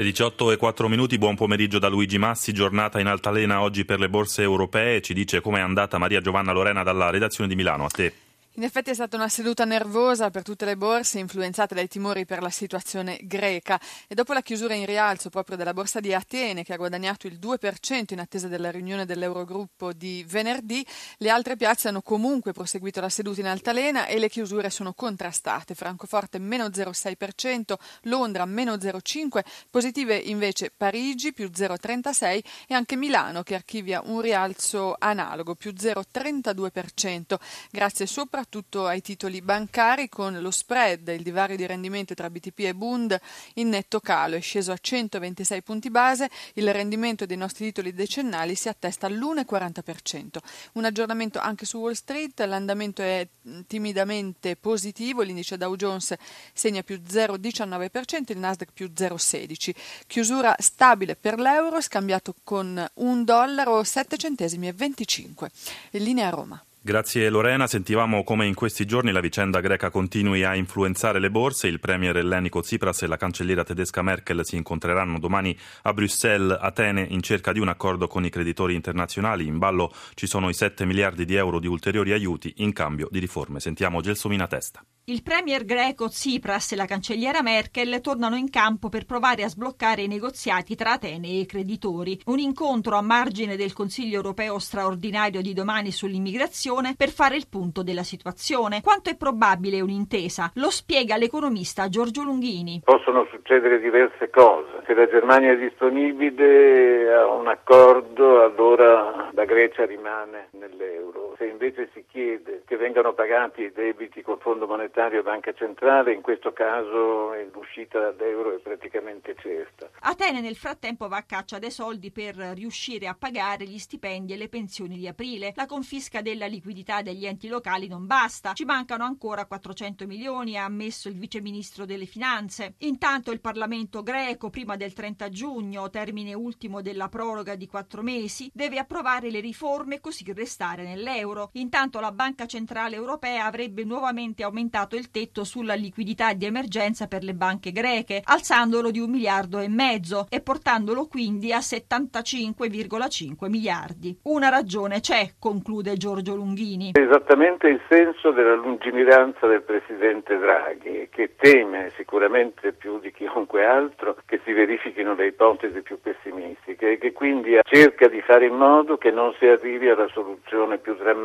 Le 18 e 4 minuti, buon pomeriggio da Luigi Massi, giornata in altalena oggi per le borse europee, ci dice com'è andata Maria Giovanna Lorena dalla redazione di Milano, a te. In effetti è stata una seduta nervosa per tutte le borse, influenzate dai timori per la situazione greca e dopo la chiusura in rialzo proprio della borsa di Atene, che ha guadagnato il 2% in attesa della riunione dell'Eurogruppo di venerdì, le altre piazze hanno comunque proseguito la seduta in altalena e le chiusure sono contrastate. Francoforte meno 0,6%, Londra meno 0,5%, positive invece Parigi più 0,36% e anche Milano che archivia un rialzo analogo più 0,32%, grazie sopra soprattutto ai titoli bancari con lo spread, il divario di rendimento tra BTP e Bund in netto calo, è sceso a 126 punti base, il rendimento dei nostri titoli decennali si attesta all'1,40%. Un aggiornamento anche su Wall Street, l'andamento è timidamente positivo, l'indice Dow Jones segna più 0,19%, il Nasdaq più 0,16%. Chiusura stabile per l'euro, scambiato con un dollaro 7 centesimi e 25. In linea Roma. Grazie Lorena, sentivamo come in questi giorni la vicenda greca continui a influenzare le borse. Il premier ellenico Tsipras e la cancelliera tedesca Merkel si incontreranno domani a Bruxelles, Atene, in cerca di un accordo con i creditori internazionali. In ballo ci sono i 7 miliardi di euro di ulteriori aiuti in cambio di riforme. Sentiamo Gelsomina Testa. Il premier greco Tsipras e la cancelliera Merkel tornano in campo per provare a sbloccare i negoziati tra Atene e i creditori. Un incontro a margine del Consiglio europeo straordinario di domani sull'immigrazione per fare il punto della situazione. Quanto è probabile un'intesa? Lo spiega l'economista Giorgio Lunghini. Possono succedere diverse cose. Se la Germania è disponibile a un accordo, allora la Grecia rimane nell'euro. Se invece si chiede che vengano pagati i debiti col Fondo Monetario e Banca Centrale, in questo caso l'uscita dall'euro è praticamente certa. Atene nel frattempo va a caccia dei soldi per riuscire a pagare gli stipendi e le pensioni di aprile. La confisca della liquidità degli enti locali non basta. Ci mancano ancora 400 milioni, ha ammesso il vice ministro delle finanze. Intanto il Parlamento greco, prima del 30 giugno, termine ultimo della proroga di quattro mesi, deve approvare le riforme così restare nell'euro. Intanto la Banca Centrale Europea avrebbe nuovamente aumentato il tetto sulla liquidità di emergenza per le banche greche, alzandolo di un miliardo e mezzo e portandolo quindi a 75,5 miliardi. Una ragione c'è, conclude Giorgio Lunghini. Esattamente il senso della lungimiranza del Presidente Draghi, che teme sicuramente più di chiunque altro che si verifichino le ipotesi più pessimistiche e che quindi cerca di fare in modo che non si arrivi alla soluzione più drammatica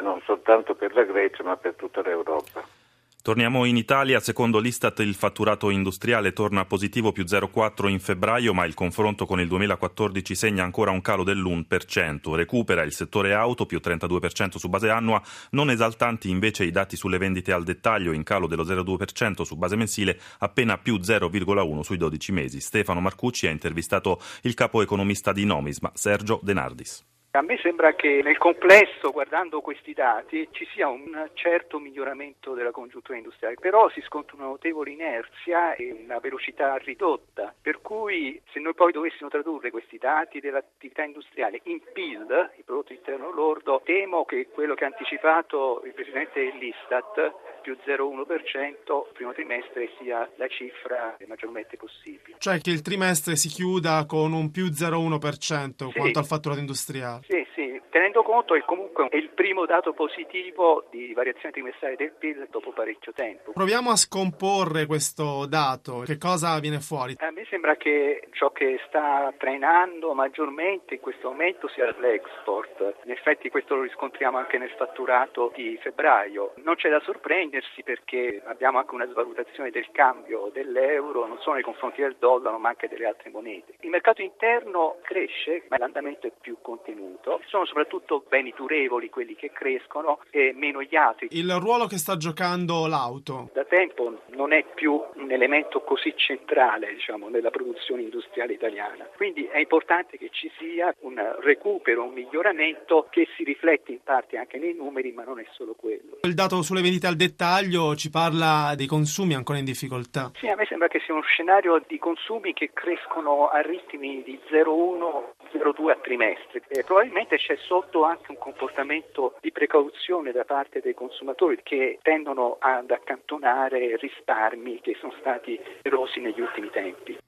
non soltanto per la Grecia ma per tutta l'Europa. Torniamo in Italia, secondo l'Istat il fatturato industriale torna positivo più 0,4 in febbraio, ma il confronto con il 2014 segna ancora un calo dell'1%. Recupera il settore auto più 32% su base annua, non esaltanti invece i dati sulle vendite al dettaglio in calo dello 0,2% su base mensile, appena più 0,1 sui 12 mesi. Stefano Marcucci ha intervistato il capo economista di Nomisma, Sergio Denardis. A me sembra che nel complesso, guardando questi dati, ci sia un certo miglioramento della congiuntura industriale, però si sconta una notevole inerzia e una velocità ridotta, per cui se noi poi dovessimo tradurre questi dati dell'attività industriale in PIL, il prodotto interno lordo, temo che quello che ha anticipato il Presidente dell'Istat più 0,1% primo trimestre sia la cifra maggiormente possibile. Cioè che il trimestre si chiuda con un più 0,1% sì. quanto al fatturato industriale. Sì, sì, tenendo conto che comunque è il primo dato positivo di variazione trimestrale del PIL dopo parecchio tempo. Proviamo a scomporre questo dato, che cosa viene fuori? A me sembra che ciò che sta trainando maggiormente in questo momento sia l'export. In effetti questo lo riscontriamo anche nel fatturato di febbraio. Non c'è da sorprendere difendersi perché abbiamo anche una svalutazione del cambio dell'euro non solo nei confronti del dollaro ma anche delle altre monete. Il mercato interno cresce ma l'andamento è più contenuto Sono soprattutto beni durevoli quelli che crescono e meno gli altri. Il ruolo che sta giocando l'auto? Da tempo non è più un elemento così centrale diciamo, nella produzione industriale italiana. Quindi è importante che ci sia un recupero, un miglioramento che si riflette in parte anche nei numeri, ma non è solo quello. Il dato sulle vendite al dettaglio ci parla dei consumi ancora in difficoltà. Sì, a me sembra che sia uno scenario di consumi che crescono a ritmi di 0,1-0,2 a trimestre. E probabilmente c'è sotto anche un comportamento di precauzione da parte dei consumatori che tendono ad accantonare risparmi che sono stati erosi negli ultimi tempi.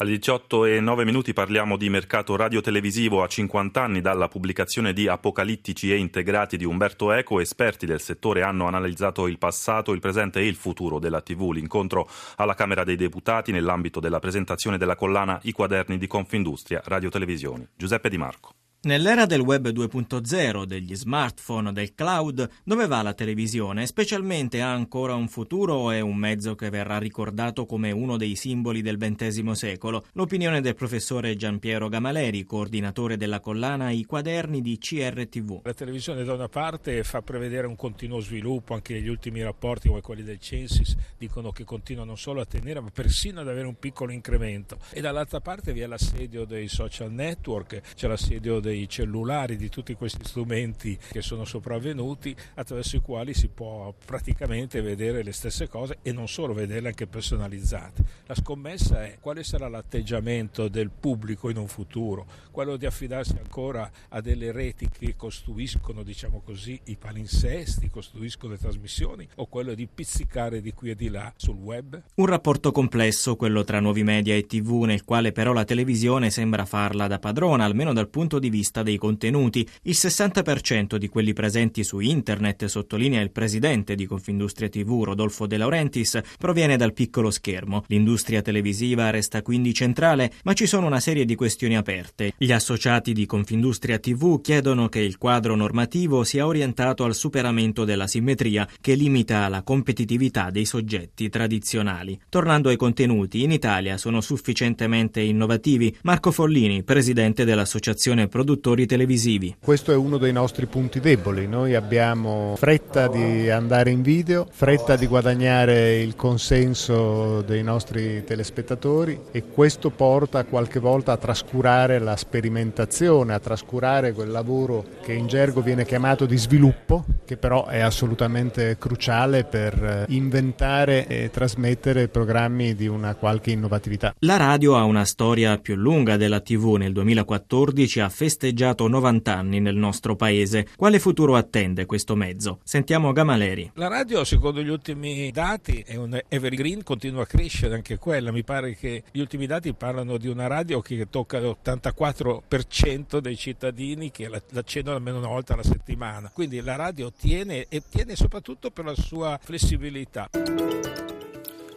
Alle 18 e 9 minuti parliamo di mercato radiotelevisivo a 50 anni dalla pubblicazione di Apocalittici e integrati di Umberto Eco. Esperti del settore hanno analizzato il passato, il presente e il futuro della TV. L'incontro alla Camera dei Deputati nell'ambito della presentazione della collana I quaderni di Confindustria Radiotelevisioni. Giuseppe Di Marco. Nell'era del web 2.0, degli smartphone, del cloud, dove va la televisione? Specialmente ha ancora un futuro o è un mezzo che verrà ricordato come uno dei simboli del XX secolo? L'opinione del professore Giampiero Gamaleri, coordinatore della collana I quaderni di CRTV. La televisione da una parte fa prevedere un continuo sviluppo, anche gli ultimi rapporti come quelli del Censis dicono che continua non solo a tenere ma persino ad avere un piccolo incremento e dall'altra parte vi è l'assedio dei social network, c'è l'assedio dei cellulari, di tutti questi strumenti che sono sopravvenuti attraverso i quali si può praticamente vedere le stesse cose e non solo vederle anche personalizzate. La scommessa è quale sarà l'atteggiamento del pubblico in un futuro, quello di affidarsi ancora a delle reti che costruiscono, diciamo così, i palinsesti, costruiscono le trasmissioni o quello di pizzicare di qui e di là sul web? Un rapporto complesso, quello tra nuovi media e tv, nel quale però la televisione sembra farla da padrona, almeno dal punto di vista vista dei contenuti. Il 60% di quelli presenti su internet, sottolinea il presidente di Confindustria TV Rodolfo De Laurentiis, proviene dal piccolo schermo. L'industria televisiva resta quindi centrale, ma ci sono una serie di questioni aperte. Gli associati di Confindustria TV chiedono che il quadro normativo sia orientato al superamento della simmetria che limita la competitività dei soggetti tradizionali. Tornando ai contenuti, in Italia sono sufficientemente innovativi. Marco Follini, presidente dell'Associazione Produttori produttori televisivi. Questo è uno dei nostri punti deboli. Noi abbiamo fretta di andare in video, fretta di guadagnare il consenso dei nostri telespettatori e questo porta qualche volta a trascurare la sperimentazione, a trascurare quel lavoro che in gergo viene chiamato di sviluppo, che però è assolutamente cruciale per inventare e trasmettere programmi di una qualche innovatività. La radio ha una storia più lunga della TV. Nel 2014 ha festeggiato festeggiato 90 anni nel nostro paese. Quale futuro attende questo mezzo? Sentiamo Gamaleri. La radio, secondo gli ultimi dati, è un evergreen, continua a crescere anche quella. Mi pare che gli ultimi dati parlano di una radio che tocca l'84% dei cittadini che l'accendono almeno una volta alla settimana. Quindi la radio tiene e tiene soprattutto per la sua flessibilità.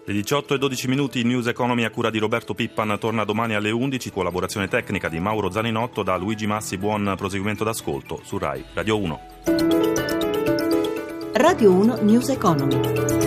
Le 18 e 12 minuti News Economy a cura di Roberto Pippan torna domani alle 11, collaborazione tecnica di Mauro Zaninotto da Luigi Massi, buon proseguimento d'ascolto su RAI Radio 1. Radio 1 News Economy.